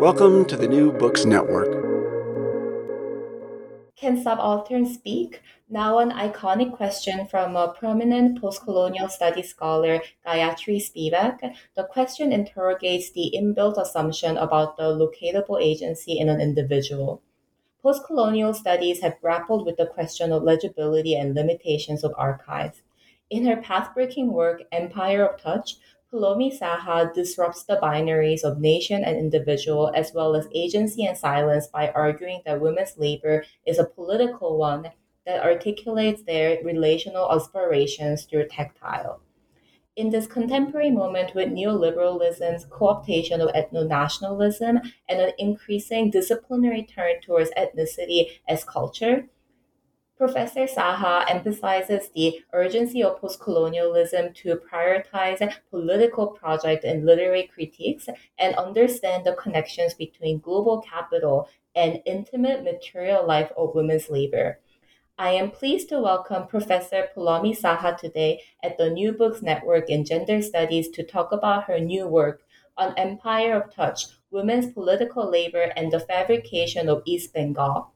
Welcome to the New Books Network. Can subalterns speak? Now, an iconic question from a prominent postcolonial studies scholar, Gayatri Spivak. The question interrogates the inbuilt assumption about the locatable agency in an individual. Postcolonial studies have grappled with the question of legibility and limitations of archives. In her path-breaking work, Empire of Touch, Poulomi Saha disrupts the binaries of nation and individual as well as agency and silence by arguing that women's labor is a political one that articulates their relational aspirations through tactile. In this contemporary moment with neoliberalism's co-optation of ethno-nationalism and an increasing disciplinary turn towards ethnicity as culture, Professor Saha emphasizes the urgency of postcolonialism to prioritize political projects and literary critiques and understand the connections between global capital and intimate material life of women's labor. I am pleased to welcome Professor Poulomi Saha today at the New Books Network in Gender Studies to talk about her new work on Empire of Touch, Women's Political Labor and the Fabrication of East Bengal.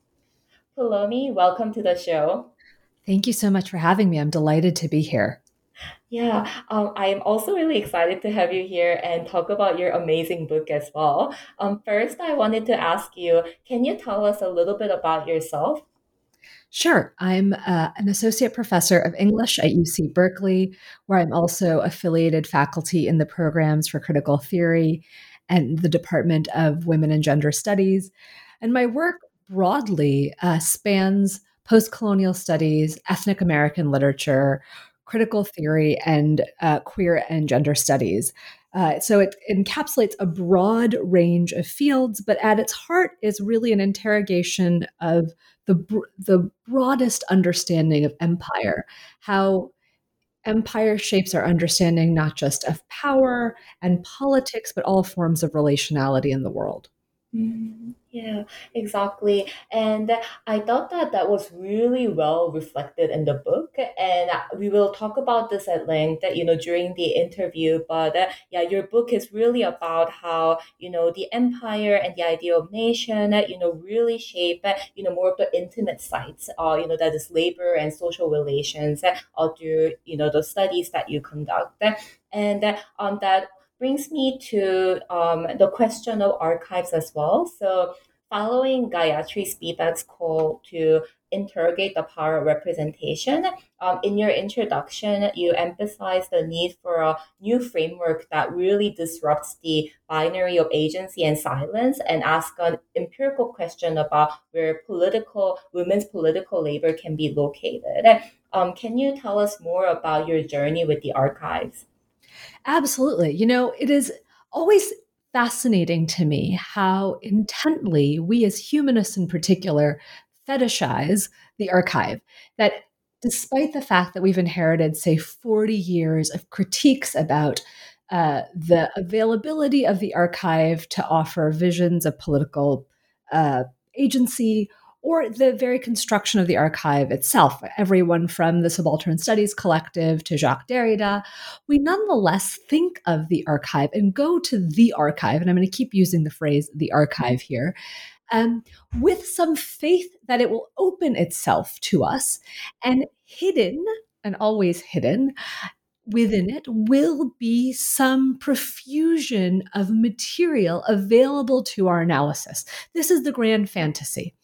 Poulomi, welcome to the show. Thank you so much for having me. I'm delighted to be here. Yeah, um, I am also really excited to have you here and talk about your amazing book as well. Um, first, I wanted to ask you can you tell us a little bit about yourself? Sure. I'm uh, an associate professor of English at UC Berkeley, where I'm also affiliated faculty in the programs for critical theory and the Department of Women and Gender Studies. And my work broadly uh, spans post colonial studies, ethnic American literature, critical theory, and uh, queer and gender studies. Uh, so it encapsulates a broad range of fields, but at its heart is really an interrogation of the, the broadest understanding of empire, how empire shapes our understanding not just of power and politics, but all forms of relationality in the world. Mm-hmm. Yeah, exactly. And I thought that that was really well reflected in the book. And we will talk about this at length, you know, during the interview. But uh, yeah, your book is really about how, you know, the empire and the idea of nation, you know, really shape, you know, more of the intimate sides, uh, you know, that is labor and social relations uh, through, you know, the studies that you conduct. And on um, that, brings me to um, the question of archives as well. So, following Gayatri Spivak's call to interrogate the power of representation, um, in your introduction, you emphasize the need for a new framework that really disrupts the binary of agency and silence and ask an empirical question about where political women's political labor can be located. Um, can you tell us more about your journey with the archives? Absolutely. You know, it is always fascinating to me how intently we as humanists in particular fetishize the archive. That despite the fact that we've inherited, say, 40 years of critiques about uh, the availability of the archive to offer visions of political uh, agency or the very construction of the archive itself. Everyone from the Subaltern Studies Collective to Jacques Derrida, we nonetheless think of the archive and go to the archive, and I'm going to keep using the phrase the archive here, um, with some faith that it will open itself to us and hidden and always hidden within it will be some profusion of material available to our analysis. This is the grand fantasy.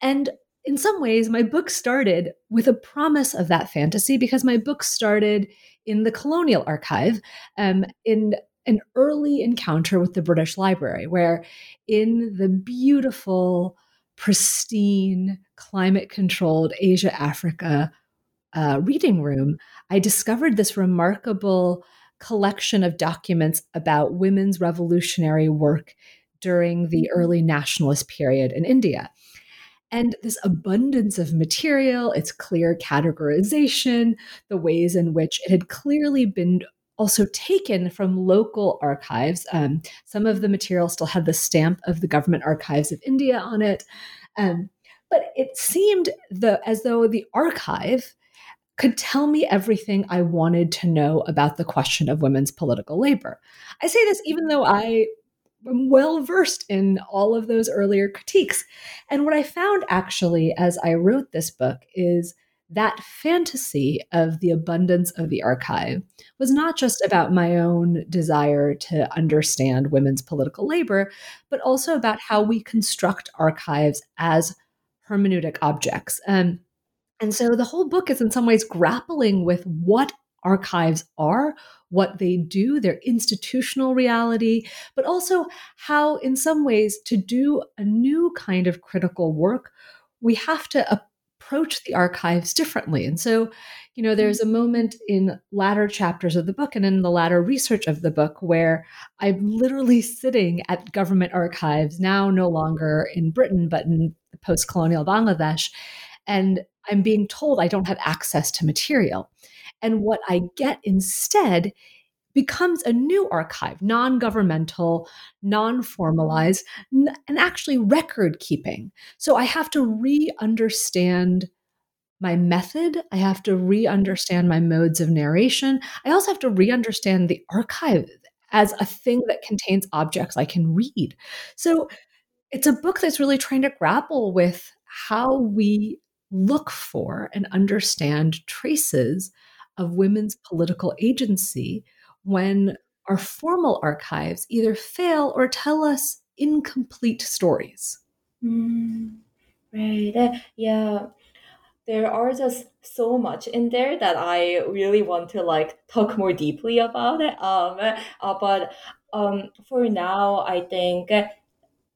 And in some ways, my book started with a promise of that fantasy because my book started in the colonial archive um, in an early encounter with the British Library, where in the beautiful, pristine, climate controlled Asia Africa uh, reading room, I discovered this remarkable collection of documents about women's revolutionary work during the early nationalist period in India. And this abundance of material, its clear categorization, the ways in which it had clearly been also taken from local archives. Um, some of the material still had the stamp of the Government Archives of India on it. Um, but it seemed the, as though the archive could tell me everything I wanted to know about the question of women's political labor. I say this even though I am well versed in all of those earlier critiques. And what I found actually as I wrote this book is that fantasy of the abundance of the archive was not just about my own desire to understand women's political labor, but also about how we construct archives as hermeneutic objects. Um, and so the whole book is in some ways grappling with what archives are, what they do, their institutional reality, but also how, in some ways, to do a new kind of critical work, we have to approach the archives differently. And so, you know, there's a moment in latter chapters of the book and in the latter research of the book where I'm literally sitting at government archives, now no longer in Britain, but in post colonial Bangladesh. And I'm being told I don't have access to material. And what I get instead becomes a new archive, non governmental, non formalized, n- and actually record keeping. So I have to re understand my method. I have to re understand my modes of narration. I also have to re understand the archive as a thing that contains objects I can read. So it's a book that's really trying to grapple with how we look for and understand traces of women's political agency when our formal archives either fail or tell us incomplete stories. Mm, right. Uh, yeah. There are just so much in there that I really want to like talk more deeply about it. Um, uh, but um, for now, I think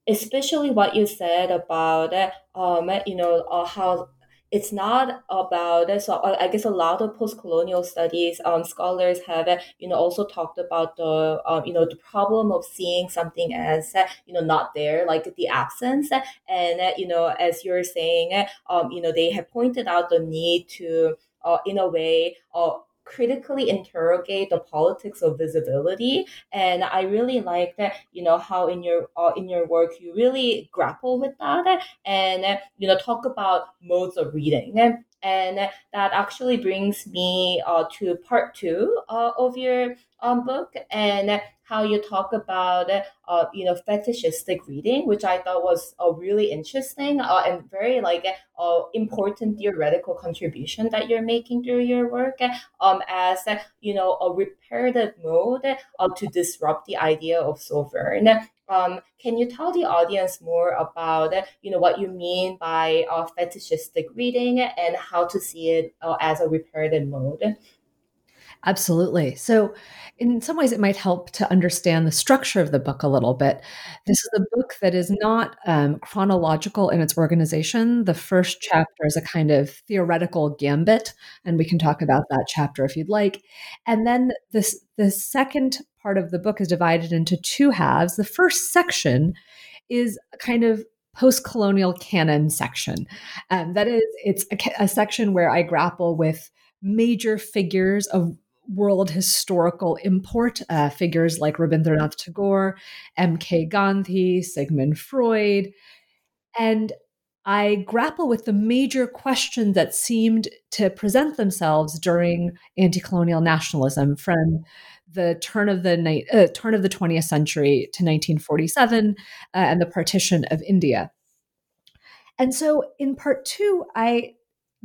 especially what you said about um, you know uh, how it's not about so uh, I guess a lot of post-colonial studies um, scholars have you know also talked about the um, you know the problem of seeing something as you know not there like the absence. And you know as you're saying um, you know they have pointed out the need to uh, in a way uh, critically interrogate the politics of visibility and i really like that you know how in your uh, in your work you really grapple with that and you know talk about modes of reading. And that actually brings me uh, to part two uh, of your um, book. And how you talk about uh, you know fetishistic reading, which I thought was a really interesting uh, and very like uh, important theoretical contribution that you're making through your work um, as you know a reparative mode uh, to disrupt the idea of sovereign. Um, can you tell the audience more about you know what you mean by uh, fetishistic reading and how to see it uh, as a reparative mode? Absolutely. So, in some ways, it might help to understand the structure of the book a little bit. This is a book that is not um, chronological in its organization. The first chapter is a kind of theoretical gambit, and we can talk about that chapter if you'd like. And then this, the second part of the book is divided into two halves. The first section is a kind of post-colonial canon section. Um, that is, it's a, a section where I grapple with major figures of world historical import, uh, figures like Rabindranath Tagore, M.K. Gandhi, Sigmund Freud. And I grapple with the major questions that seemed to present themselves during anti-colonial nationalism from the turn of the uh, turn of the 20th century to 1947 uh, and the partition of India. And so in part two, I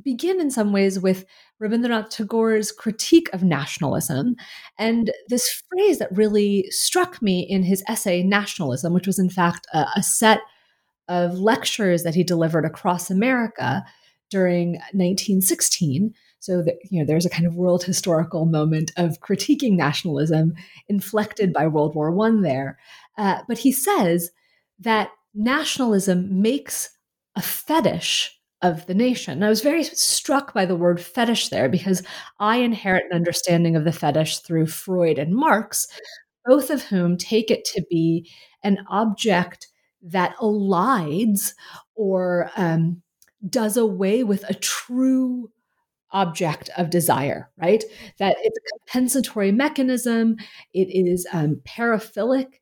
begin in some ways with Rabindranath Tagore's critique of nationalism and this phrase that really struck me in his essay Nationalism, which was in fact a, a set of lectures that he delivered across America during 1916. So that, you know, there's a kind of world historical moment of critiquing nationalism inflected by World War One there. Uh, but he says that nationalism makes a fetish of the nation. And I was very struck by the word fetish there because I inherit an understanding of the fetish through Freud and Marx, both of whom take it to be an object that elides or um, does away with a true object of desire, right? That it's a compensatory mechanism, it is um, paraphilic.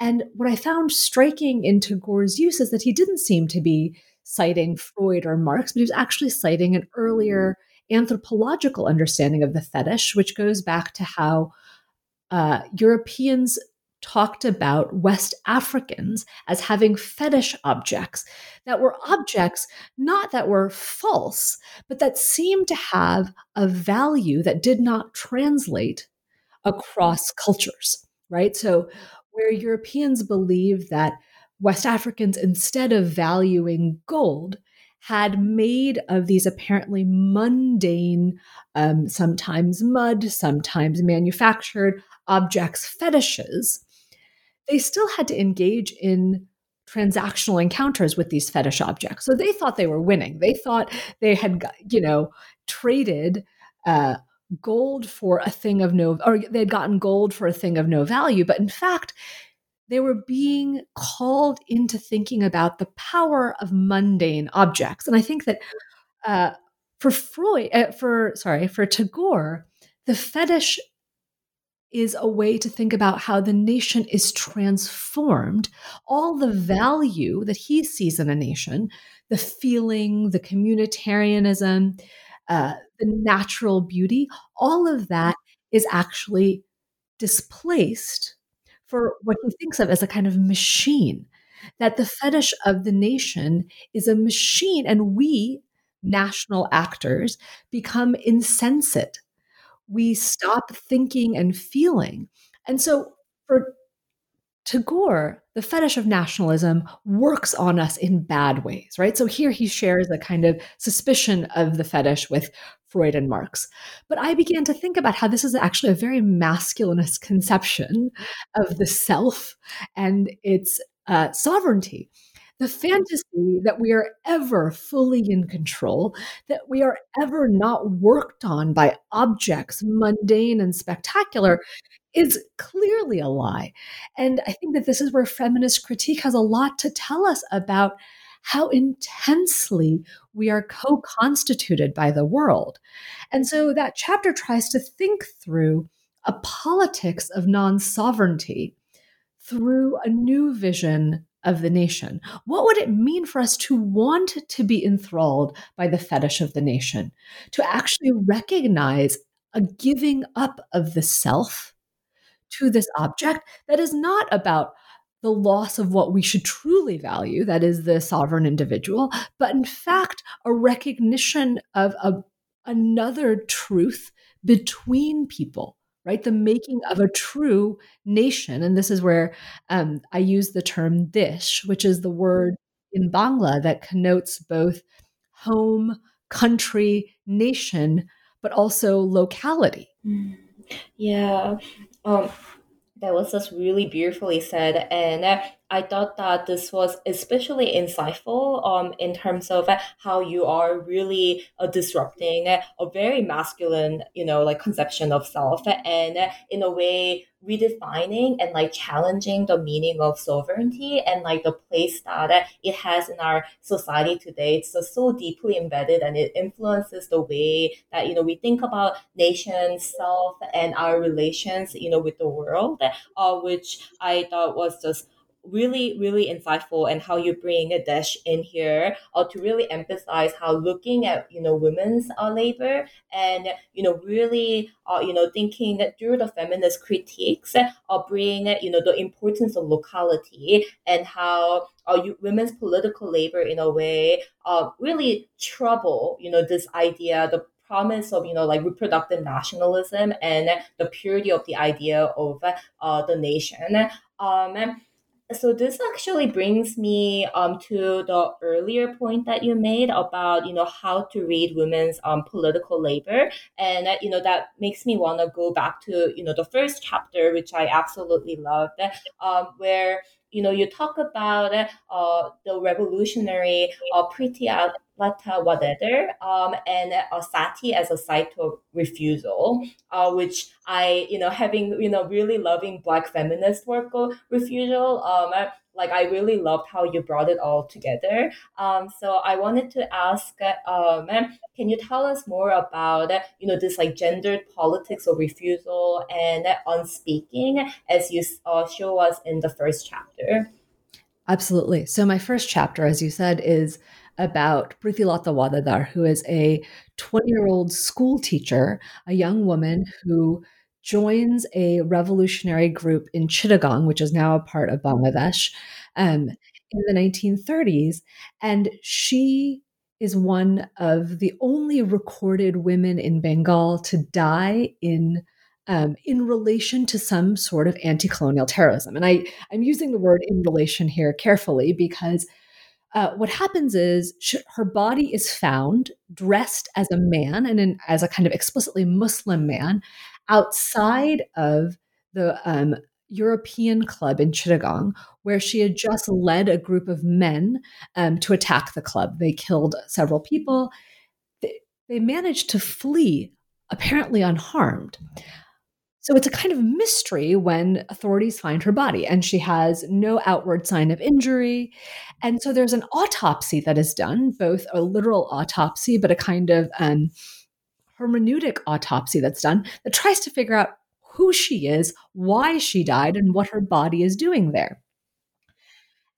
And what I found striking in Tagore's use is that he didn't seem to be citing Freud or Marx, but he was actually citing an earlier anthropological understanding of the fetish, which goes back to how uh, Europeans talked about West Africans as having fetish objects that were objects not that were false, but that seemed to have a value that did not translate across cultures, right? So, where Europeans believe that West Africans, instead of valuing gold, had made of these apparently mundane, um, sometimes mud, sometimes manufactured objects fetishes they still had to engage in transactional encounters with these fetish objects. So they thought they were winning. They thought they had, you know, traded uh, gold for a thing of no, or they had gotten gold for a thing of no value. But in fact, they were being called into thinking about the power of mundane objects. And I think that uh, for Freud, uh, for sorry, for Tagore, the fetish is a way to think about how the nation is transformed. All the value that he sees in a nation, the feeling, the communitarianism, uh, the natural beauty, all of that is actually displaced for what he thinks of as a kind of machine. That the fetish of the nation is a machine, and we, national actors, become insensate we stop thinking and feeling. And so for Tagore, the fetish of nationalism works on us in bad ways, right? So here he shares a kind of suspicion of the fetish with Freud and Marx. But I began to think about how this is actually a very masculinist conception of the self and its uh, sovereignty the fantasy that we are ever fully in control, that we are ever not worked on by objects, mundane and spectacular, is clearly a lie. And I think that this is where feminist critique has a lot to tell us about how intensely we are co constituted by the world. And so that chapter tries to think through a politics of non sovereignty through a new vision of the nation. What would it mean for us to want to be enthralled by the fetish of the nation? To actually recognize a giving up of the self to this object that is not about the loss of what we should truly value, that is the sovereign individual, but in fact, a recognition of a, another truth between people right? The making of a true nation. And this is where um, I use the term desh, which is the word in Bangla that connotes both home, country, nation, but also locality. Mm. Yeah. Um, that was just really beautifully said. And uh, I thought that this was especially insightful um, in terms of how you are really uh, disrupting a very masculine, you know, like conception of self and in a way redefining and like challenging the meaning of sovereignty and like the place that it has in our society today. It's just so deeply embedded and it influences the way that, you know, we think about nation, self, and our relations, you know, with the world, uh, which I thought was just really, really insightful and how you bring a desh in here uh, to really emphasize how looking at, you know, women's uh, labor and, you know, really, uh, you know, thinking through the feminist critiques uh, bring, you know, the importance of locality and how uh, you, women's political labor in a way uh, really trouble, you know, this idea, the promise of you know like reproductive nationalism and the purity of the idea of uh, the nation. Um, so this actually brings me um, to the earlier point that you made about you know how to read women's um, political labor. And uh, you know that makes me want to go back to you know the first chapter which i absolutely loved um, where you know you talk about uh, the revolutionary uh, pretty Waddedar um, and uh, Sati as a site of refusal, uh, which I, you know, having, you know, really loving Black feminist work of refusal, um, like I really loved how you brought it all together. Um, so I wanted to ask, um, can you tell us more about, you know, this like gendered politics of refusal and unspeaking as you uh, show us in the first chapter? Absolutely. So my first chapter, as you said, is about Pritilata Waddedar, who is a 20 year old school teacher, a young woman who joins a revolutionary group in Chittagong, which is now a part of Bangladesh, um, in the 1930s. And she is one of the only recorded women in Bengal to die in um, in relation to some sort of anti-colonial terrorism. And I, I'm using the word in relation here carefully because uh, what happens is she, her body is found dressed as a man and in, as a kind of explicitly Muslim man outside of the um, European club in Chittagong, where she had just led a group of men um, to attack the club. They killed several people. They, they managed to flee, apparently unharmed. So it's a kind of mystery when authorities find her body and she has no outward sign of injury. And so there's an autopsy that is done, both a literal autopsy, but a kind of um, hermeneutic autopsy that's done that tries to figure out who she is, why she died, and what her body is doing there.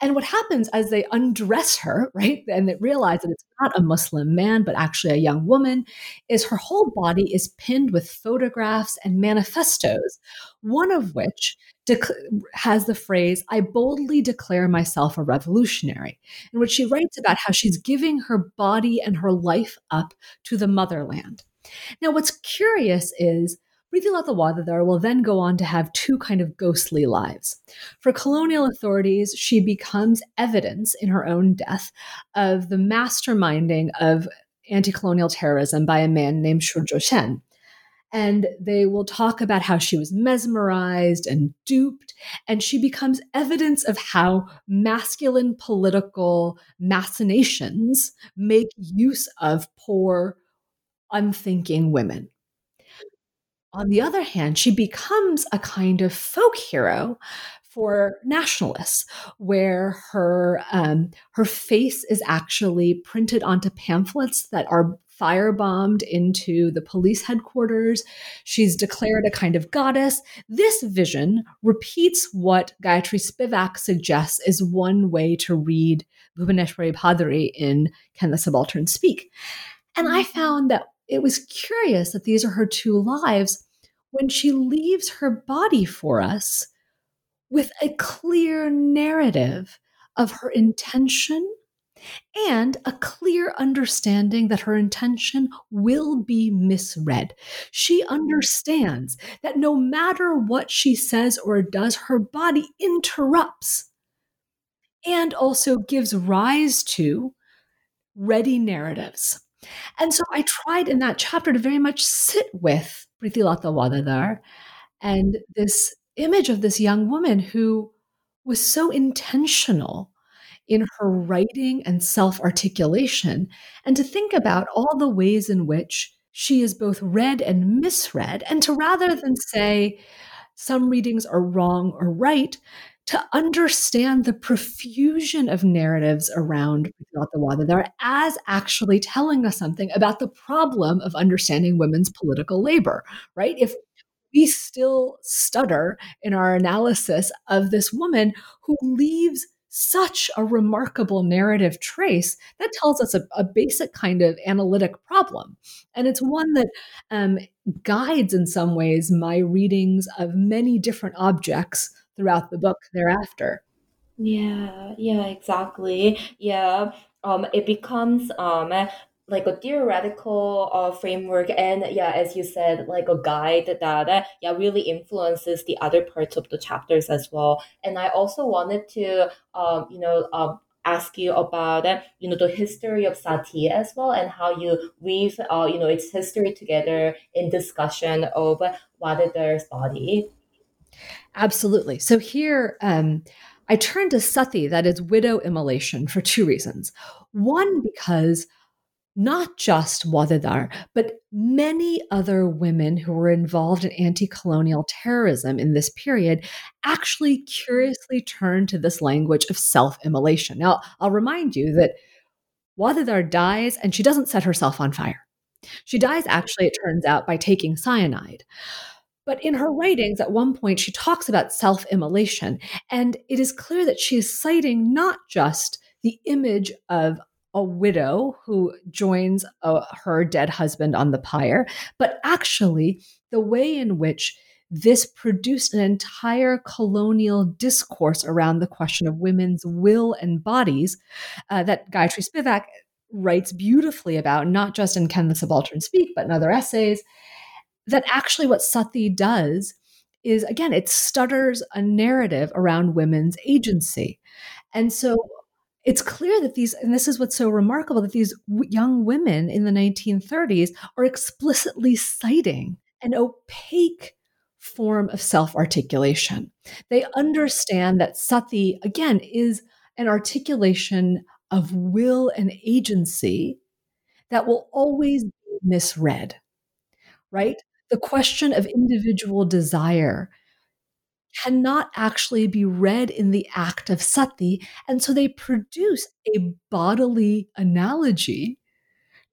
And what happens as they undress her, right, and they realize that it's not a Muslim man, but actually a young woman, is her whole body is pinned with photographs and manifestos, one of which dec- has the phrase, I boldly declare myself a revolutionary, in which she writes about how she's giving her body and her life up to the motherland. Now, what's curious is Pritilata Waddedar will then go on to have two kind of ghostly lives. For colonial authorities, she becomes evidence in her own death of the masterminding of anti colonial terrorism by a man named Shurjo Sen. And they will talk about how she was mesmerized and duped, and she becomes evidence of how masculine political machinations make use of poor, unthinking women. On the other hand, she becomes a kind of folk hero for nationalists, where her um, her face is actually printed onto pamphlets that are firebombed into the police headquarters. She's declared a kind of goddess. This vision repeats what Gayatri Spivak suggests is one way to read Bhubaneshwari Bhaduri in Can the Subaltern Speak? And I found that it was curious that these are her two lives when she leaves her body for us with a clear narrative of her intention and a clear understanding that her intention will be misread. She understands that no matter what she says or does, her body interrupts and also gives rise to ready narratives. And so I tried in that chapter to very much sit with Pritilata Waddedar and this image of this young woman who was so intentional in her writing and self articulation, and to think about all the ways in which she is both read and misread, and to rather than say some readings are wrong or right, to understand the profusion of narratives around Waddedar that are as actually telling us something about the problem of understanding women's political labor, right? If we still stutter in our analysis of this woman who leaves such a remarkable narrative trace that tells us a, a basic kind of analytic problem. And it's one that um, guides, in some ways, my readings of many different objects throughout the book thereafter. Yeah, yeah, exactly. Yeah, um, it becomes um like a theoretical uh, framework and yeah as you said like a guide that uh, yeah really influences the other parts of the chapters as well and i also wanted to um, you know um, ask you about you know the history of sati as well and how you weave uh, you know its history together in discussion of Waddedar's body absolutely so here um, I turn to Sati, that is widow immolation, for two reasons. One, because not just Waddedar, but many other women who were involved in anti colonial terrorism in this period actually curiously turned to this language of self immolation. Now, I'll remind you that Waddedar dies and she doesn't set herself on fire. She dies, actually, it turns out, by taking cyanide. But in her writings, at one point, she talks about self immolation. And it is clear that she is citing not just the image of a widow who joins uh, her dead husband on the pyre, but actually the way in which this produced an entire colonial discourse around the question of women's will and bodies uh, that Gayatri Spivak writes beautifully about, not just in Can the Subaltern Speak, but in other essays. That actually, what Sati does is, again, it stutters a narrative around women's agency. And so it's clear that these, and this is what's so remarkable, that these w- young women in the 1930s are explicitly citing an opaque form of self articulation. They understand that sati, again, is an articulation of will and agency that will always be misread, right? The question of individual desire cannot actually be read in the act of sati. And so they produce a bodily analogy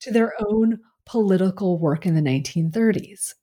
to their own political work in the 1930s.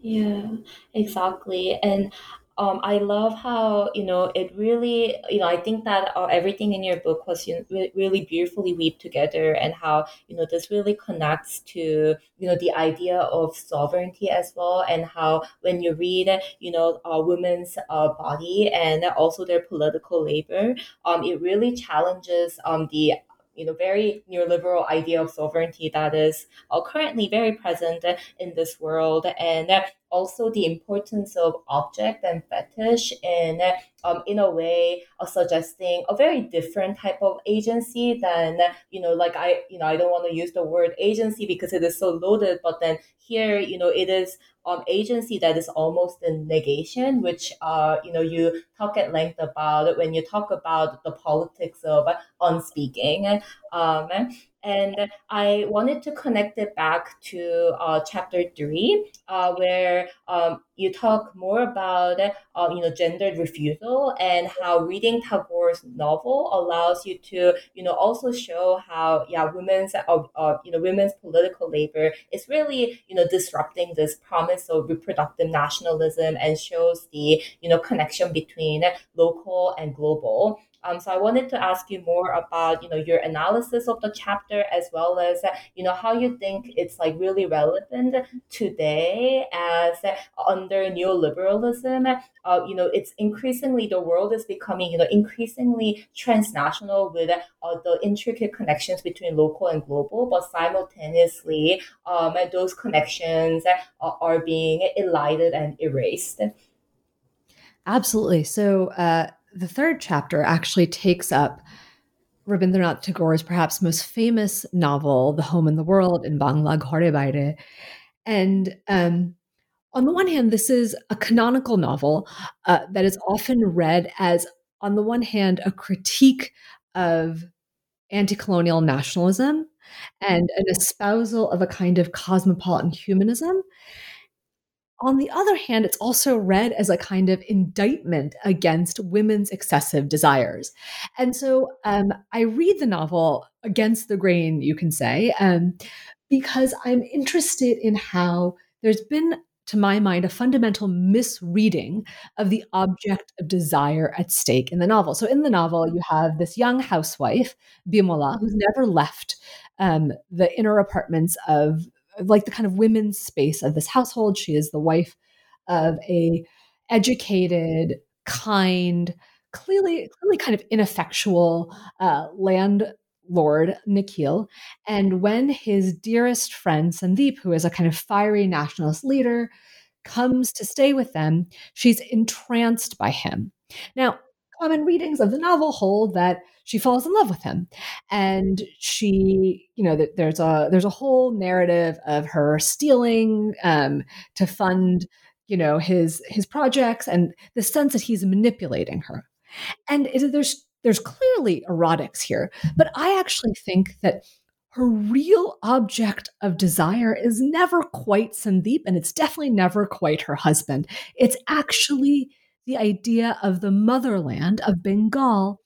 Yeah, exactly. And um, I love how you know it really you know I think that uh, everything in your book was you know, re- really beautifully weaved together and how you know this really connects to you know the idea of sovereignty as well and how when you read you know a women's uh, body and also their political labor um, it really challenges um, the you know very neoliberal idea of sovereignty that is uh, currently very present in this world and also the importance of object and fetish in um, in a way of suggesting a very different type of agency than you know like i you know i don't want to use the word agency because it is so loaded but then here you know it is um, agency that is almost in negation, which uh, you know you talk at length about when you talk about the politics of unspeaking. Um, and I wanted to connect it back to uh, chapter three, uh, where um, you talk more about uh, you know gendered refusal and how reading Tagore's novel allows you to you know also show how yeah women's uh, uh, you know women's political labor is really you know disrupting this promise of reproductive nationalism and shows the you know connection between local and global. Um, so I wanted to ask you more about, you know, your analysis of the chapter as well as, uh, you know, how you think it's like really relevant today as uh, under neoliberalism. Uh, you know, it's increasingly the world is becoming, you know, increasingly transnational with uh, the intricate connections between local and global, but simultaneously, um, those connections are being elided and erased. Absolutely. So, uh, the third chapter actually takes up Rabindranath Tagore's perhaps most famous novel, The Home in the World, in Bangla Ghore Baire. And um, on the one hand, this is a canonical novel uh, that is often read as, on the one hand, a critique of anti colonial nationalism and an espousal of a kind of cosmopolitan humanism. On the other hand, it's also read as a kind of indictment against women's excessive desires. And so um, I read the novel against the grain, you can say, um, because I'm interested in how there's been to my mind, a fundamental misreading of the object of desire at stake in the novel. So, in the novel, you have this young housewife, Bimala, who's never left um, the inner apartments of like the kind of women's space of this household. She is the wife of a educated, kind, clearly, clearly kind of ineffectual uh, landlord, Nikhil. And when his dearest friend, Sandeep, who is a kind of fiery nationalist leader, comes to stay with them, she's entranced by him. Now, common readings of the novel hold that she falls in love with him. And she you know there's a there's a whole narrative of her stealing um, to fund you know his his projects and the sense that he's manipulating her. And it, there's there's clearly erotics here but i actually think that her real object of desire is never quite sandeep and it's definitely never quite her husband. It's actually the idea of the motherland of bengal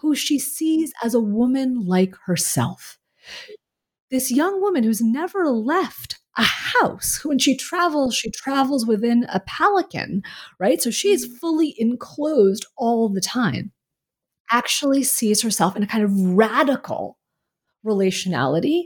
who she sees as a woman like herself this young woman who's never left a house. When she travels, she travels within a palanquin, right? So she's mm-hmm. fully enclosed all the time. Actually sees herself in a kind of radical relationality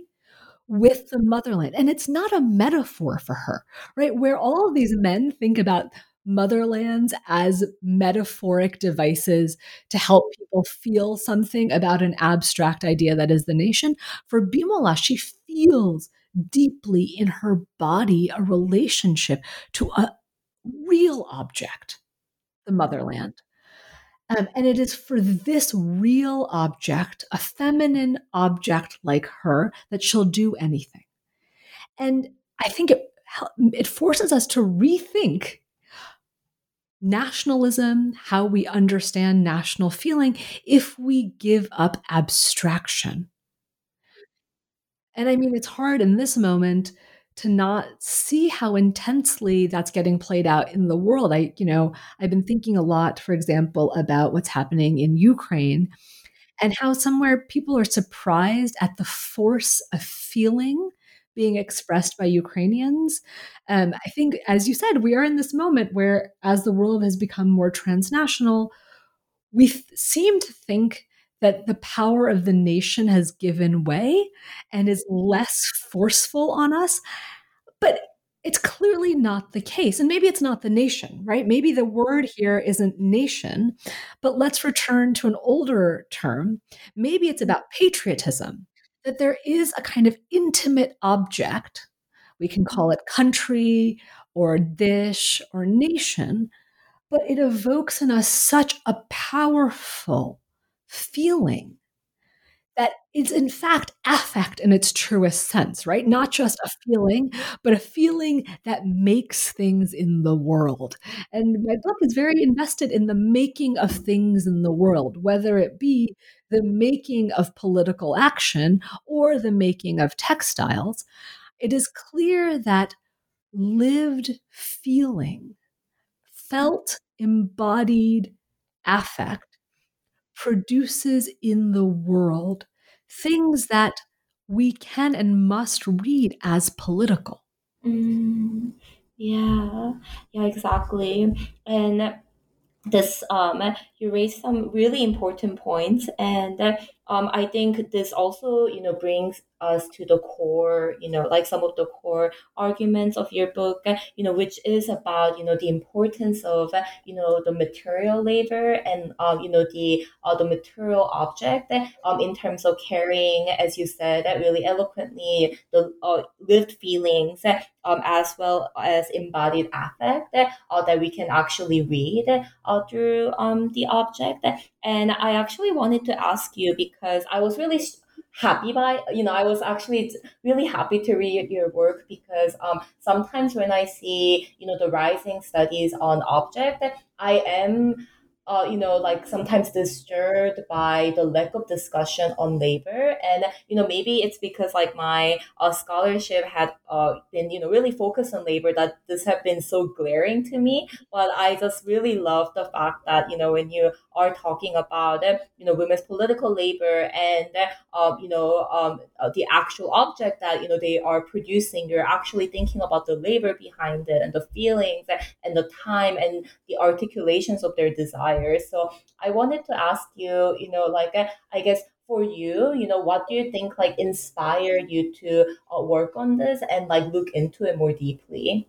with the motherland. And it's not a metaphor for her, right? Where all of these men think about motherlands as metaphoric devices to help people feel something about an abstract idea that is the nation. For Bimala, she feels deeply in her body a relationship to a real object, the motherland. Um, and it is for this real object, a feminine object like her, that she'll do anything. And I think it, it forces us to rethink nationalism, how we understand national feeling, if we give up abstraction. And I mean, it's hard in this moment to not see how intensely that's getting played out in the world. I, you know, I've been thinking a lot, for example, about what's happening in Ukraine and how somewhere people are surprised at the force of feeling being expressed by Ukrainians. Um, I think, as you said, we are in this moment where, as the world has become more transnational, we th- seem to think that the power of the nation has given way and is less forceful on us. But it's clearly not the case. And maybe it's not the nation, right? Maybe the word here isn't nation, but let's return to an older term. Maybe it's about patriotism, that there is a kind of intimate object. We can call it country or desh or nation, but it evokes in us such a powerful feeling that is in fact affect in its truest sense, right? Not just a feeling, but a feeling that makes things in the world. And my book is very invested in the making of things in the world, whether it be the making of political action or the making of textiles. It is clear that lived feeling, felt embodied affect produces in the world things that we can and must read as political. Mm, yeah, yeah, exactly. And this um you raised some really important points and um i think this also you know brings us to the core you know like some of the core arguments of your book you know which is about you know the importance of you know the material labor and um you know the uh, the material object um in terms of carrying as you said really eloquently the uh, lived feelings um as well as embodied affect uh, that we can actually read uh, through um the object and i actually wanted to ask you because i was really happy by you know i was actually really happy to read your work because um, sometimes when i see you know the rising studies on object i am uh, you know, like sometimes disturbed by the lack of discussion on labor. And, you know, maybe it's because like my uh, scholarship had uh, been, you know, really focused on labor that this have been so glaring to me. But I just really love the fact that, you know, when you are talking about, you know, women's political labor and, um, you know, um, uh, the actual object that, you know, they are producing, you're actually thinking about the labor behind it and the feelings and the time and the articulations of their desire So I wanted to ask you, you know, like uh, I guess for you, you know, what do you think like inspired you to uh, work on this and like look into it more deeply?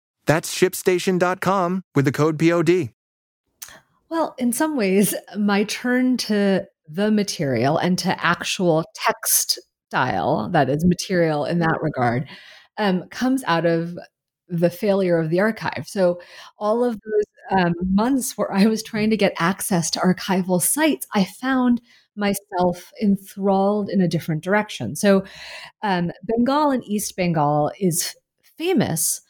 That's shipstation.com with the code POD. Well, in some ways, my turn to the material and to actual text style, that is material in that regard, um, comes out of the failure of the archive. So, all of those um, months where I was trying to get access to archival sites, I found myself enthralled in a different direction. So, um, Bengal and East Bengal is famous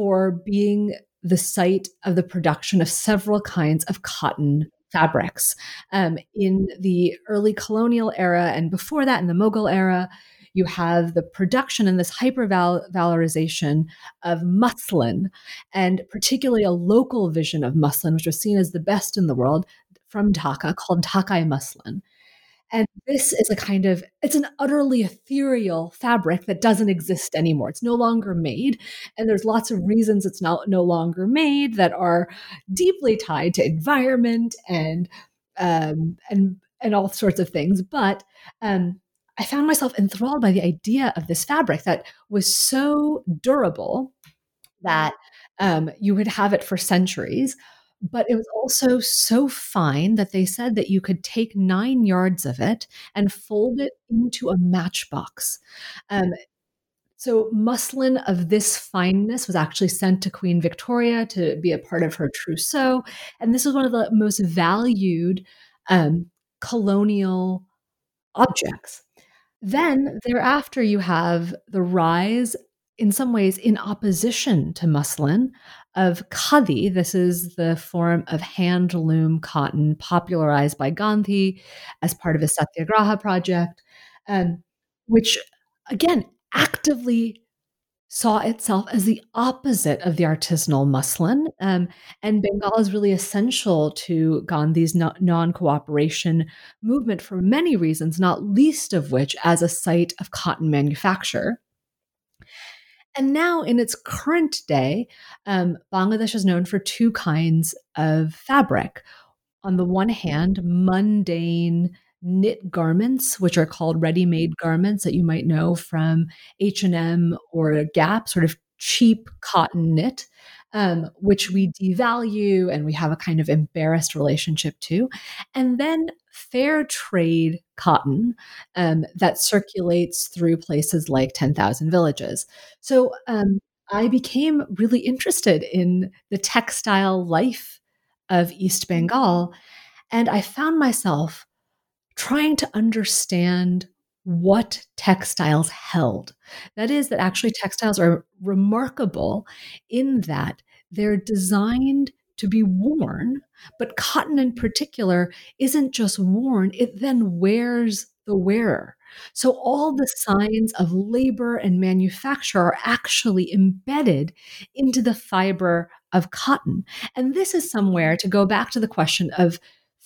for being the site of the production of several kinds of cotton fabrics. Um, in the early colonial era and before that, in the Mughal era, you have the production and this hypervalorization of muslin, and particularly a local vision of muslin, which was seen as the best in the world from Dhaka, called Dhakai muslin. And this is a kind of, it's an utterly ethereal fabric that doesn't exist anymore. It's no longer made. And there's lots of reasons it's not no longer made that are deeply tied to environment and um, and and all sorts of things. But um, I found myself enthralled by the idea of this fabric that was so durable that um, you would have it for centuries but it was also so fine that they said that you could take nine yards of it and fold it into a matchbox. Um, so, muslin of this fineness was actually sent to Queen Victoria to be a part of her trousseau. And this is one of the most valued um, colonial objects. Then, thereafter, you have the rise, in some ways, in opposition to muslin, of khadi. This is the form of hand loom cotton popularized by Gandhi as part of his Satyagraha project, um, which again actively saw itself as the opposite of the artisanal muslin. Um, and Bengal is really essential to Gandhi's non cooperation movement for many reasons, not least of which as a site of cotton manufacture. And now, in its current day, um, Bangladesh is known for two kinds of fabric. On the one hand, mundane knit garments, which are called ready-made garments that you might know from H&M or Gap, sort of cheap cotton knit, um, which we devalue and we have a kind of embarrassed relationship to. And then fair trade cotton um, that circulates through places like 10,000 villages. So um, I became really interested in the textile life of East Bengal. And I found myself trying to understand what textiles held. That is, that actually textiles are remarkable in that they're designed to be worn, but cotton in particular isn't just worn, it then wears the wearer. So all the signs of labor and manufacture are actually embedded into the fiber of cotton. And this is somewhere to go back to the question of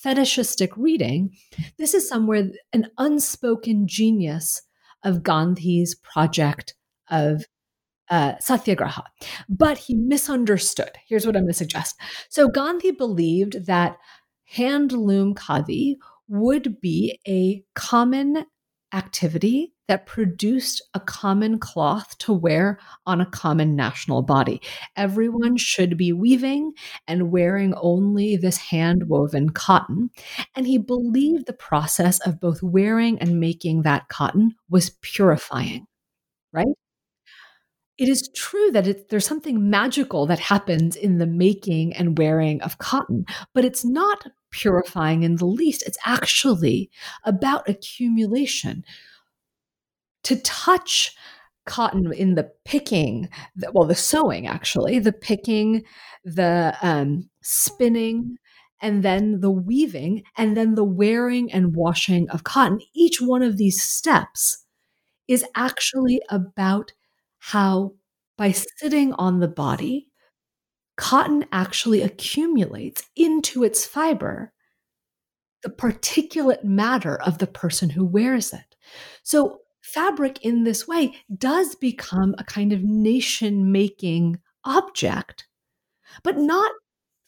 fetishistic reading, this is somewhere an unspoken genius of Gandhi's project of uh, satyagraha. But he misunderstood. Here's what I'm going to suggest. So Gandhi believed that handloom khadi would be a common activity that produced a common cloth to wear on a common national body. Everyone should be weaving and wearing only this hand woven cotton. And he believed the process of both wearing and making that cotton was purifying, right? It is true that it, there's something magical that happens in the making and wearing of cotton, but it's not purifying in the least. It's actually about accumulation to touch cotton in the picking, well, the sewing actually, the picking, the um, spinning, and then the weaving, and then the wearing and washing of cotton. Each one of these steps is actually about how, by sitting on the body, cotton actually accumulates into its fiber the particulate matter of the person who wears it. So, fabric in this way does become a kind of nation making object, but not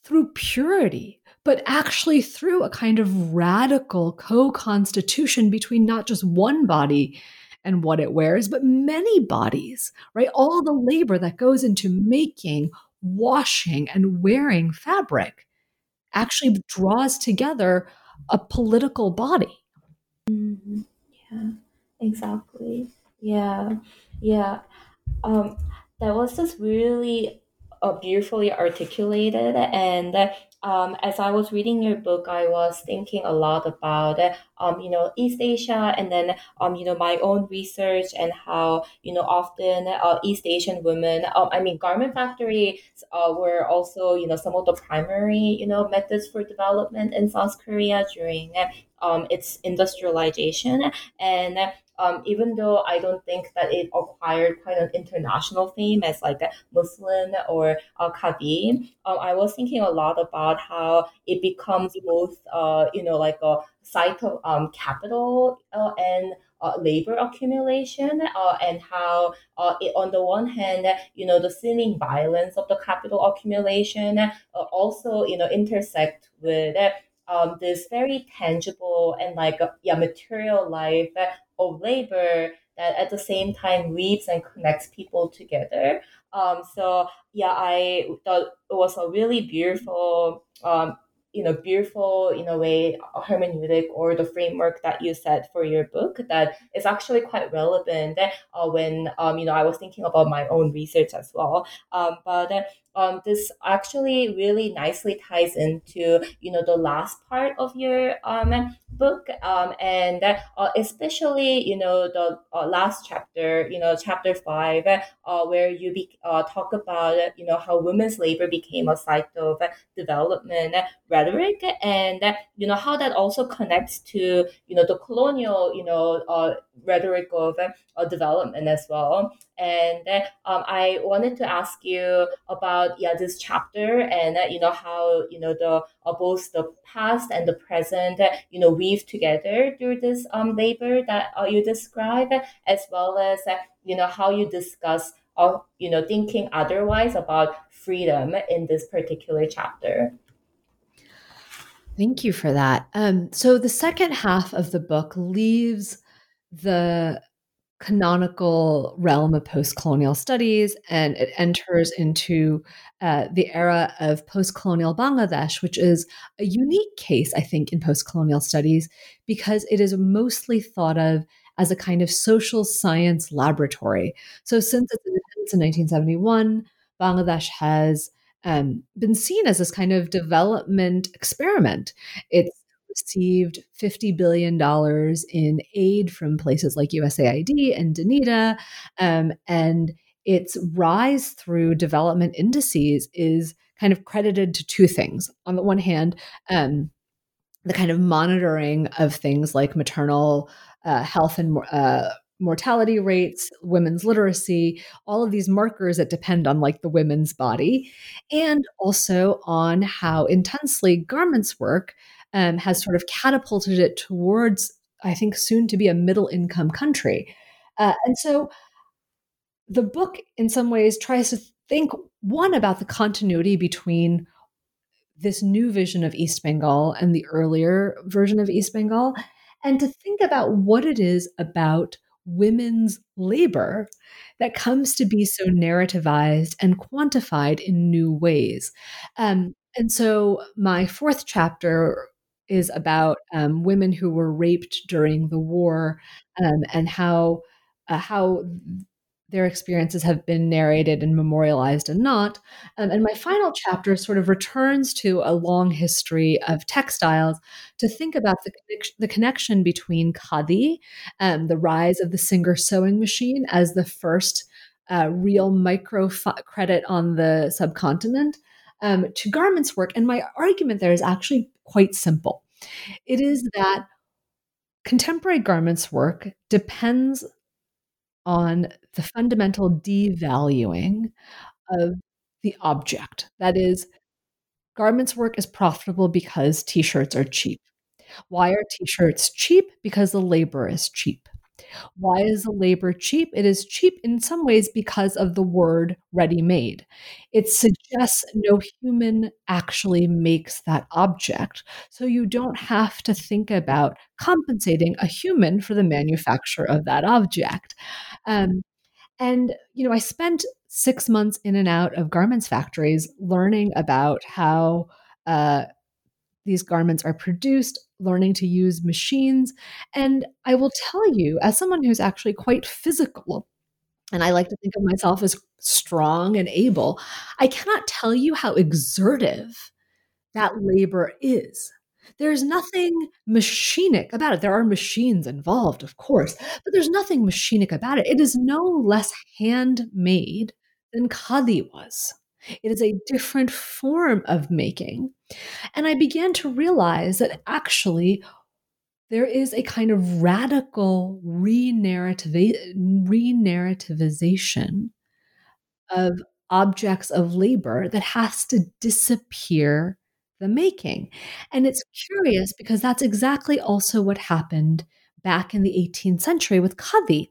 through purity, but actually through a kind of radical co constitution between not just one body and what it wears, but many bodies, right? All the labor that goes into making, washing, and wearing fabric actually draws together a political body. Mm-hmm. Yeah. Exactly. Yeah. Yeah. Um, that was just really uh, beautifully articulated and um, as I was reading your book, I was thinking a lot about, um, you know, East Asia and then, um, you know, my own research and how, you know, often uh, East Asian women, um, I mean, garment factories uh, were also, you know, some of the primary, you know, methods for development in South Korea during um, its industrialization. And um, even though I don't think that it acquired quite an international fame as like a Muslin or uh, Khadi, um, I was thinking a lot about how it becomes both, uh, you know, like a site of um, capital uh, and uh, labor accumulation uh, and how uh, it, on the one hand you know the seeming violence of the capital accumulation uh, also you know intersect with um, this very tangible and like yeah material life of labor that at the same time weaves and connects people together. Um, so yeah, I thought it was a really beautiful um, you know beautiful in a way hermeneutic or the framework that you set for your book that is actually quite relevant uh, when um, you know I was thinking about my own research as well. Um, but um, this actually really nicely ties into you know the last part of your um, book um, and uh, especially you know the uh, last chapter you know chapter five uh, where you be, uh, talk about you know how women's labor became a site of development rhetoric and you know how that also connects to you know the colonial you know uh, rhetoric of uh, development as well and um, I wanted to ask you about yeah this chapter and uh, you know how you know the uh, both the past and the present you know weave together through this um, labor that uh, you describe as well as uh, you know how you discuss uh, you know thinking otherwise about freedom in this particular chapter. Thank you for that. Um, so the second half of the book leaves the canonical realm of post-colonial studies and it enters into uh, the era of post-colonial bangladesh which is a unique case i think in post-colonial studies because it is mostly thought of as a kind of social science laboratory. So since its independence in 1971 bangladesh has um, been seen as this kind of development experiment. It's received $50 billion in aid from places like USAID and Danida. Um, and its rise through development indices is kind of credited to two things. On the one hand, um, the kind of monitoring of things like maternal uh, health and uh, mortality rates, women's literacy, all of these markers that depend on like the women's body, and also on how intensely garments work um, has sort of catapulted it towards, I think, soon to be a middle income country. Uh, and so the book, in some ways, tries to think one about the continuity between this new vision of East Bengal and the earlier version of East Bengal, and to think about what it is about women's labor that comes to be so narrativized and quantified in new ways. Um, and so my fourth chapter is about um, women who were raped during the war um, and how uh, how their experiences have been narrated and memorialized and not. Um, and my final chapter sort of returns to a long history of textiles to think about the, the connection between khadi, um, the rise of the Singer sewing machine as the first uh, real micro credit on the subcontinent, um, to garments work. And my argument there is actually quite simple. It is that contemporary garments work depends on the fundamental devaluing of the object. That is, garments work is profitable because t shirts are cheap. Why are t shirts cheap? Because the labor is cheap. Why is the labor cheap? It is cheap in some ways because of the word ready made. It suggests no human actually makes that object. So you don't have to think about compensating a human for the manufacture of that object. Um, and, you know, I spent six months in and out of garments factories learning about how uh, these garments are produced, learning to use machines. And I will tell you, as someone who's actually quite physical, and I like to think of myself as strong and able, I cannot tell you how exertive that labor is. There's nothing machinic about it. There are machines involved, of course, but there's nothing machinic about it. It is no less handmade than khadi was. It is a different form of making. And I began to realize that actually there is a kind of radical re-narrativization of objects of labor that has to disappear the making. And it's curious because that's exactly also what happened back in the 18th century with khadi.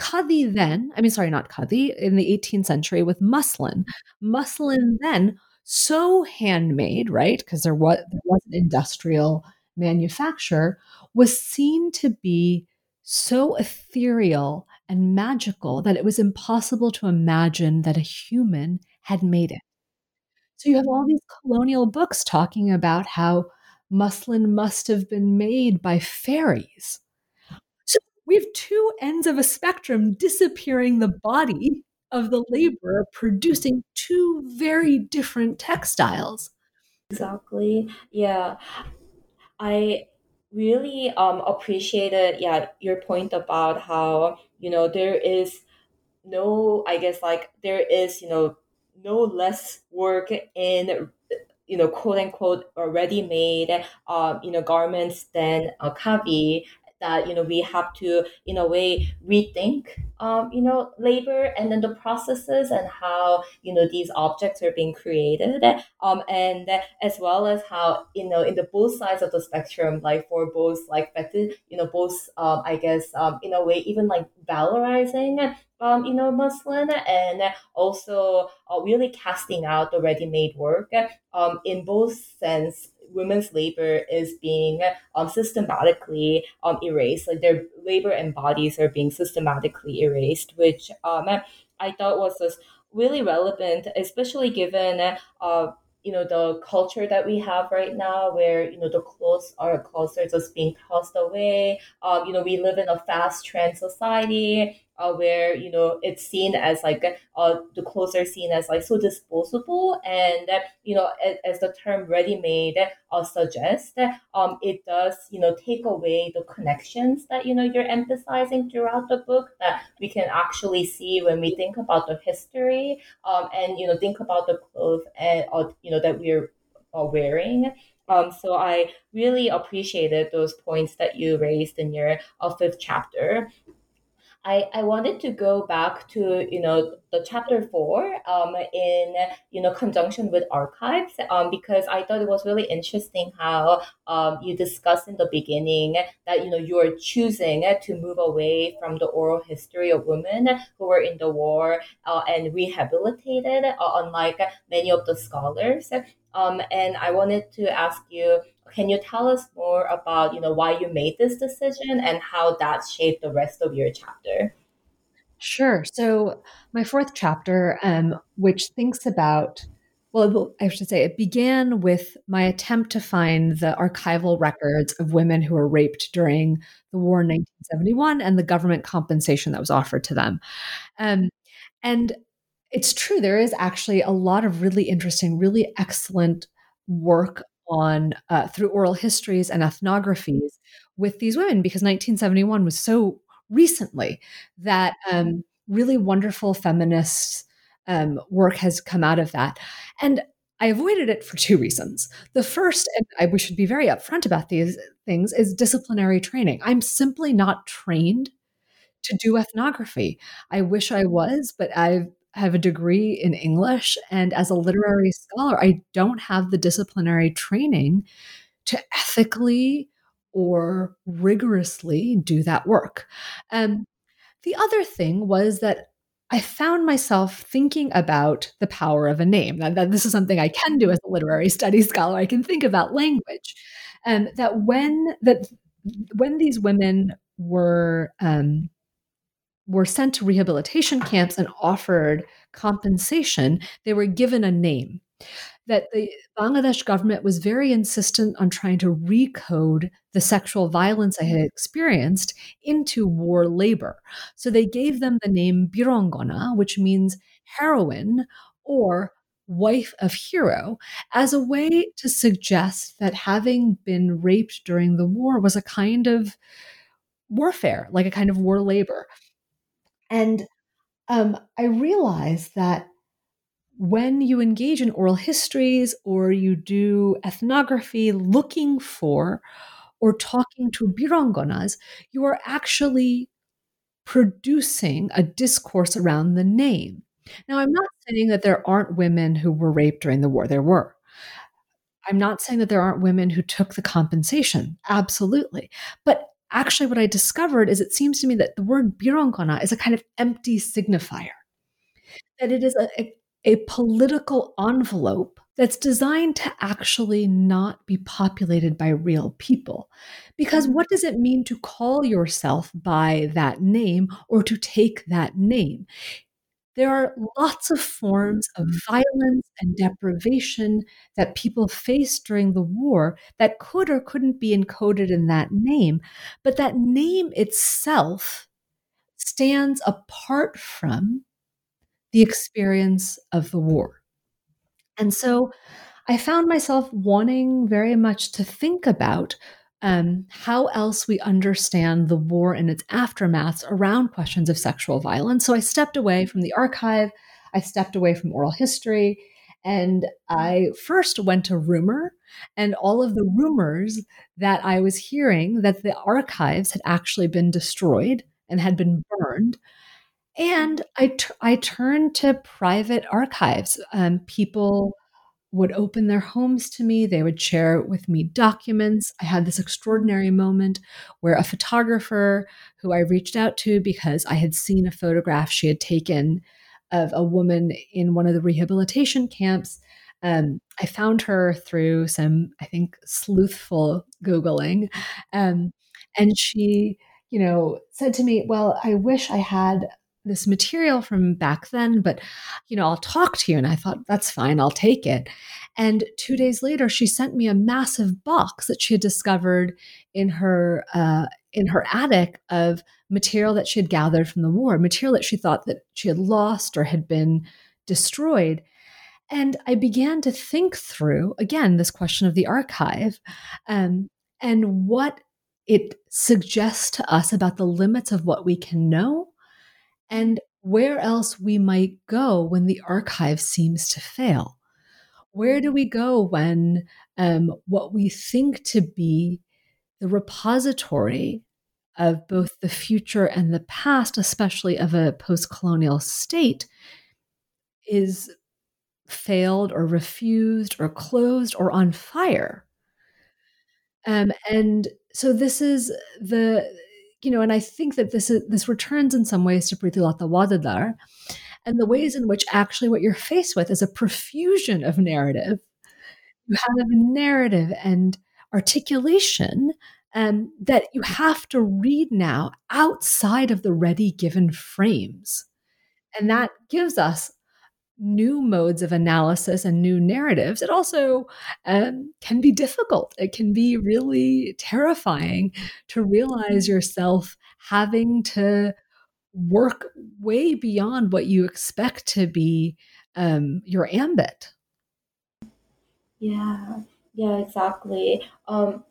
Khadi then, I mean, sorry, not khadi, in the 18th century with muslin. Muslin then, so handmade, right? Because there was, there was an industrial manufacture, was seen to be so ethereal and magical that it was impossible to imagine that a human had made it. So you have all these colonial books talking about how muslin must have been made by fairies. We have two ends of a spectrum disappearing the body of the laborer producing two very different textiles. Exactly. Yeah. I really um appreciated yeah your point about how you know there is no I guess like there is you know no less work in you know quote unquote ready made um, you know garments than a khadi that you know we have to in a way rethink um, you know labor and then the processes and how you know these objects are being created um, and as well as how you know in the both sides of the spectrum like for both like you know both um, I guess um, in a way even like valorizing um, you know, muslin and also uh, really casting out the ready-made work um, in both sense women's labor is being um, systematically um, erased. Like their labor and bodies are being systematically erased, which um, I thought was just really relevant, especially given uh, you know the culture that we have right now where you know the clothes are just being tossed away um, you know we live in a fast trend society uh, where you know it's seen as like uh, the clothes are seen as like so disposable, and you know as, the term ready-made uh, suggests, um, it does you know take away the connections that you know you're emphasizing throughout the book that we can actually see when we think about the history, um, and you know think about the clothes and uh, you know that we're uh, wearing. Um, so I really appreciated those points that you raised in your uh, fifth chapter. I, I wanted to go back to you know the chapter four um, in you know conjunction with archives um, because I thought it was really interesting how um, you discussed in the beginning that you know you are choosing to move away from the oral history of women who were in the war uh, and rehabilitated uh, unlike many of the scholars um, and I wanted to ask you, can you tell us more about, you know, why you made this decision and how that shaped the rest of your chapter? Sure. So my fourth chapter, um, which thinks about, well, I should say, it began with my attempt to find the archival records of women who were raped during the war in 1971 and the government compensation that was offered to them. Um, and it's true. There is actually a lot of really interesting, really excellent work on uh, through oral histories and ethnographies with these women because 1971 was so recently that um, really wonderful feminist um, work has come out of that. And I avoided it for two reasons. The first, and I, we should be very upfront about these things, is disciplinary training. I'm simply not trained to do ethnography. I wish I was, but I've have a degree in English. And as a literary scholar, I don't have the disciplinary training to ethically or rigorously do that work. And the other thing was that I found myself thinking about the power of a name. That, that, this is something I can do as a literary studies scholar. I can think about language, and that when that when these women were um, were sent to rehabilitation camps and offered compensation, they were given a name. That the Bangladesh government was very insistent on trying to recode the sexual violence I had experienced into war labor. So they gave them the name Birongona, which means heroine or wife of hero, as a way to suggest that having been raped during the war was a kind of warfare, like a kind of war labor. And um, I realized that when you engage in oral histories or you do ethnography looking for or talking to birangonas, you are actually producing a discourse around the name. Now, I'm not saying that there aren't women who were raped during the war. There were. I'm not saying that there aren't women who took the compensation. Absolutely. But actually what I discovered is it seems to me that the word birongona is a kind of empty signifier. That it is a, a, a political envelope that's designed to actually not be populated by real people. Because what does it mean to call yourself by that name or to take that name? There are lots of forms of mm-hmm. violence and deprivation that people faced during the war that could or couldn't be encoded in that name, but that name itself stands apart from the experience of the war. And so I found myself wanting very much to think about um, how else we understand the war and its aftermaths around questions of sexual violence. So I stepped away from the archive, I stepped away from oral history, and I first went to rumor and all of the rumors that I was hearing that the archives had actually been destroyed and had been burned. And I, t- I turned to private archives, um, people would open their homes to me. They would share with me documents. I had this extraordinary moment where a photographer who I reached out to because I had seen a photograph she had taken of a woman in one of the rehabilitation camps. Um, I found her through some, I think, sleuthful Googling. Um, and she, you know, said to me, Well, I wish I had this material from back then, but you know, I'll talk to you. And I thought, that's fine, I'll take it. And two days later, she sent me a massive box that she had discovered in her uh, in her attic of material that she had gathered from the war, material that she thought that she had lost or had been destroyed. And I began to think through again this question of the archive um, and what it suggests to us about the limits of what we can know and where else we might go when the archive seems to fail. Where do we go when um, what we think to be the repository of both the future and the past, especially of a post colonial state, is failed or refused or closed or on fire? Um, and so this is the, you know, and I think that this is this returns in some ways to Pritilata Waddedar and the ways in which actually what you're faced with is a profusion of narrative. You have narrative and articulation um, that you have to read now outside of the ready given frames. And that gives us new modes of analysis and new narratives. It also um, can be difficult. It can be really terrifying to realize yourself having to work way beyond what you expect to be um, your ambit. Yeah, yeah, exactly. Um,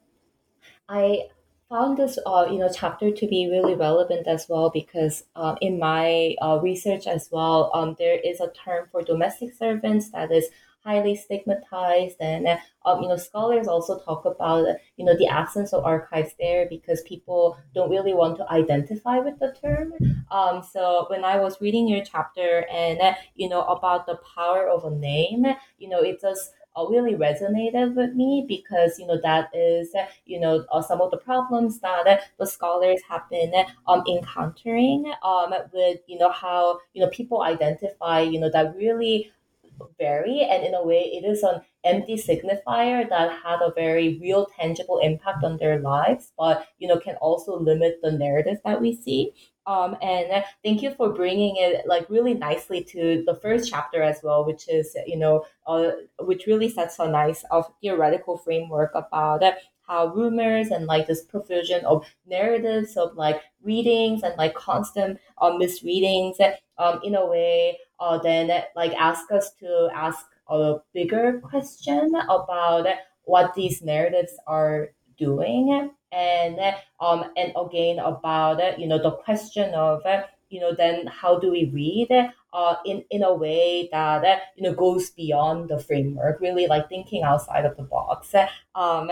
I found this uh, you know chapter to be really relevant as well because uh, in my uh, research as well um, there is a term for domestic servants that is highly stigmatized and um, you know scholars also talk about you know the absence of archives there because people don't really want to identify with the term. Um, so when i was reading your chapter and you know about the power of a name you know it just uh, really resonated with me because you know that is you know uh, some of the problems that the scholars have been um, encountering um, with you know how you know people identify you know that really vary. And in a way it is an empty signifier that had a very real tangible impact on their lives but you know can also limit the narrative that we see um, and thank you for bringing it like really nicely to the first chapter as well, which is you know, uh, which really sets a nice uh, theoretical framework about how rumors and like this profusion of narratives of like readings and like constant uh, misreadings um, in a way uh, then like ask us to ask a bigger question about what these narratives are doing and um and again about you know the question of you know then how do we read uh in in a way that you know goes beyond the framework really like thinking outside of the box. Um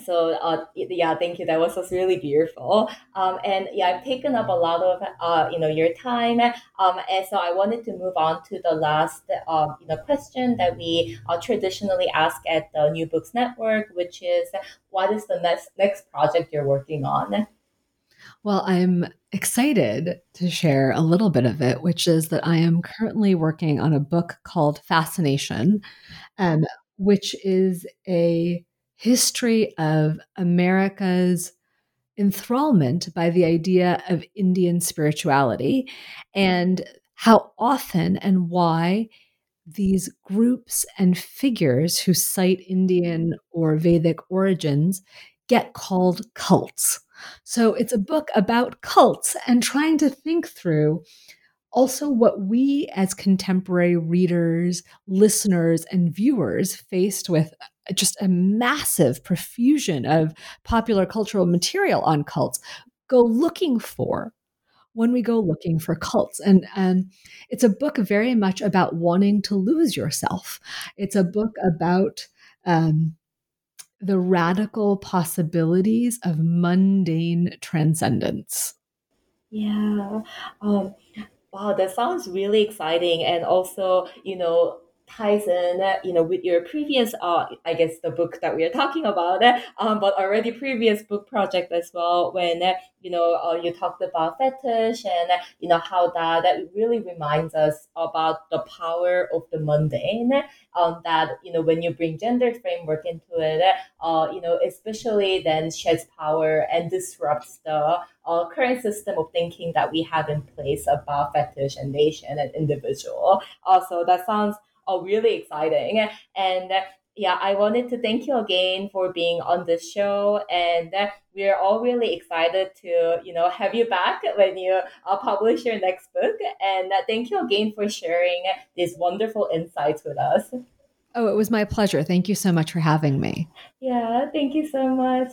so uh, yeah thank you. That was just really beautiful. Um, and yeah i've taken up a lot of uh, you know your time. Um, and so i wanted to move on to the last um, you know question that we uh, traditionally ask at the new books network which is what is the next next project you're working on? Well i'm excited to share a little bit of it which is that i am currently working on a book called fascination um, which is a history of America's enthrallment by the idea of Indian spirituality and how often and why these groups and figures who cite Indian or Vedic origins get called cults. So it's a book about cults and trying to think through also what we as contemporary readers, listeners, and viewers faced with just a massive profusion of popular cultural material on cults go looking for when we go looking for cults. And um, it's a book very much about wanting to lose yourself. It's a book about um, the radical possibilities of mundane transcendence. Yeah. Um, wow, that sounds really exciting. And also, you know, ties in, you know, with your previous, uh, I guess the book that we are talking about, um, but already previous book project as well, when, you know, uh, you talked about fetish and, you know, how that, that really reminds us about the power of the mundane, um, that, you know, when you bring gender framework into it, uh, you know, especially then sheds power and disrupts the uh, current system of thinking that we have in place about fetish and nation and individual. Uh, so that sounds are really exciting. And yeah, I wanted to thank you again for being on the show, and we are all really excited to you know have you back when you uh, publish your next book. And uh, thank you again for sharing these wonderful insights with us. Oh, it was my pleasure. Thank you so much for having me. Yeah, thank you so much.